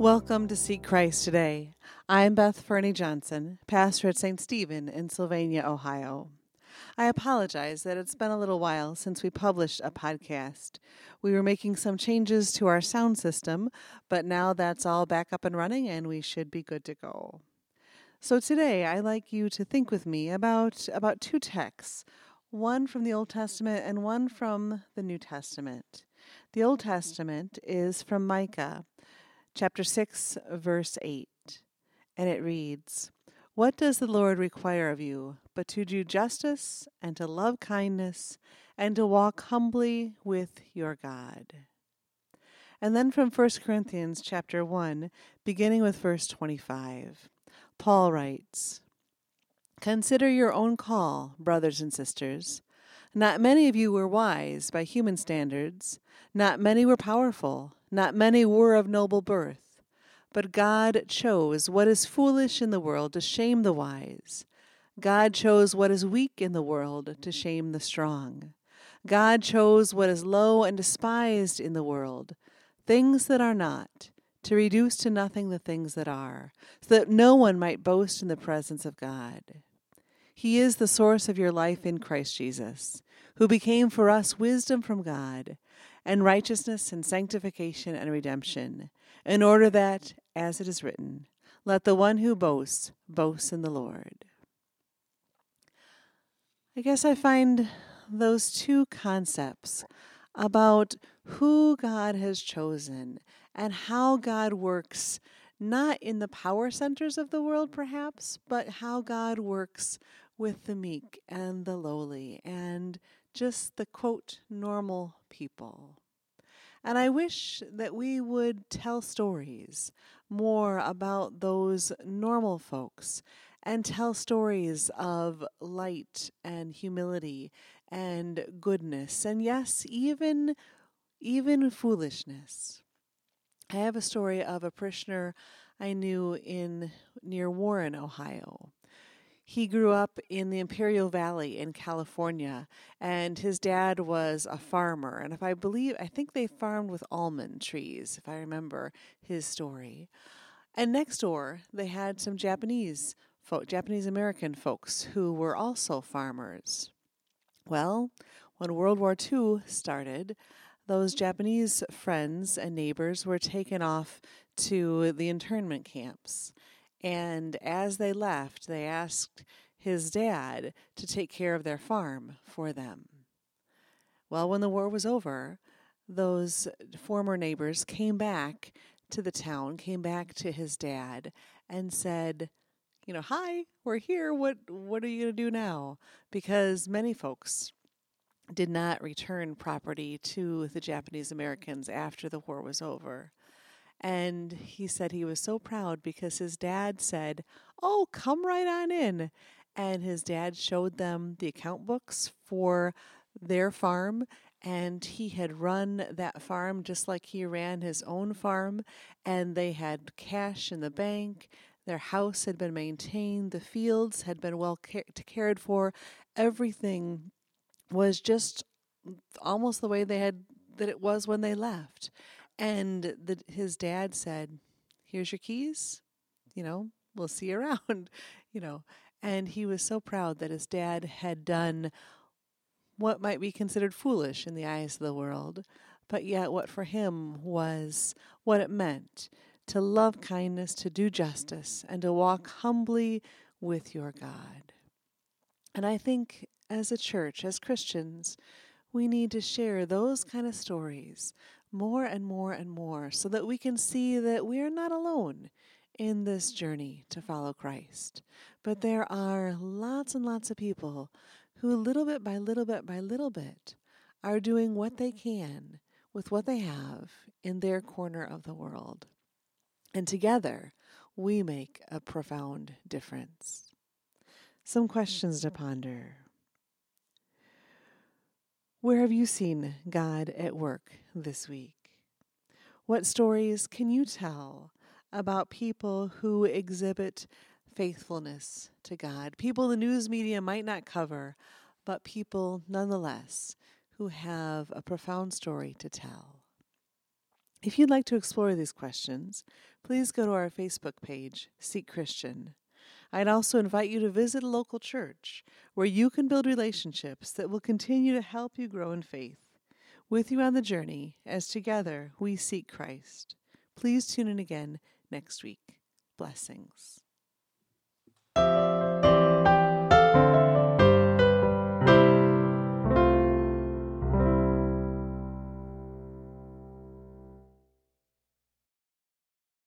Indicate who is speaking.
Speaker 1: Welcome to Seek Christ Today. I'm Beth Fernie Johnson, pastor at St. Stephen in Sylvania, Ohio. I apologize that it's been a little while since we published a podcast. We were making some changes to our sound system, but now that's all back up and running and we should be good to go. So today I'd like you to think with me about, about two texts, one from the Old Testament and one from the New Testament. The Old Testament is from Micah chapter 6, verse 8, and it reads What does the Lord require of you but to do justice and to love kindness and to walk humbly with your God? And then from 1 Corinthians chapter 1, beginning with verse 25, Paul writes, Consider your own call, brothers and sisters. Not many of you were wise by human standards, not many were powerful. Not many were of noble birth, but God chose what is foolish in the world to shame the wise. God chose what is weak in the world to shame the strong. God chose what is low and despised in the world, things that are not, to reduce to nothing the things that are, so that no one might boast in the presence of God. He is the source of your life in Christ Jesus, who became for us wisdom from God and righteousness and sanctification and redemption, in order that, as it is written, let the one who boasts boast in the Lord. I guess I find those two concepts about who God has chosen and how God works, not in the power centers of the world, perhaps, but how God works with the meek and the lowly and just the quote, normal people. And I wish that we would tell stories more about those normal folks and tell stories of light and humility and goodness and yes even even foolishness i have a story of a parishioner i knew in near warren ohio he grew up in the Imperial Valley in California, and his dad was a farmer. And if I believe, I think they farmed with almond trees, if I remember his story. And next door, they had some Japanese folk, Japanese American folks who were also farmers. Well, when World War II started, those Japanese friends and neighbors were taken off to the internment camps. And as they left, they asked his dad to take care of their farm for them. Well, when the war was over, those former neighbors came back to the town, came back to his dad, and said, you know, hi, we're here. What what are you going to do now? Because many folks did not return property to the Japanese Americans after the war was over. And he said he was so proud because his dad said, Oh, come right on in. And his dad showed them the account books for their farm. And he had run that farm just like he ran his own farm. And they had cash in the bank. Their house had been maintained. The fields had been well cared for. Everything was just almost the way they had that it was when they left. And the, his dad said, Here's your keys. You know, we'll see you around. you know, and he was so proud that his dad had done what might be considered foolish in the eyes of the world, but yet what for him was what it meant to love kindness, to do justice, and to walk humbly with your God. And I think as a church, as Christians, we need to share those kind of stories more and more and more so that we can see that we are not alone in this journey to follow Christ. But there are lots and lots of people who, little bit by little bit by little bit, are doing what they can with what they have in their corner of the world. And together, we make a profound difference. Some questions to ponder. Where have you seen God at work this week? What stories can you tell about people who exhibit faithfulness to God? People the news media might not cover, but people nonetheless who have a profound story to tell. If you'd like to explore these questions, please go to our Facebook page, Seek Christian. I'd also invite you to visit a local church where you can build relationships that will continue to help you grow in faith. With you on the journey, as together we seek Christ. Please tune in again next week. Blessings.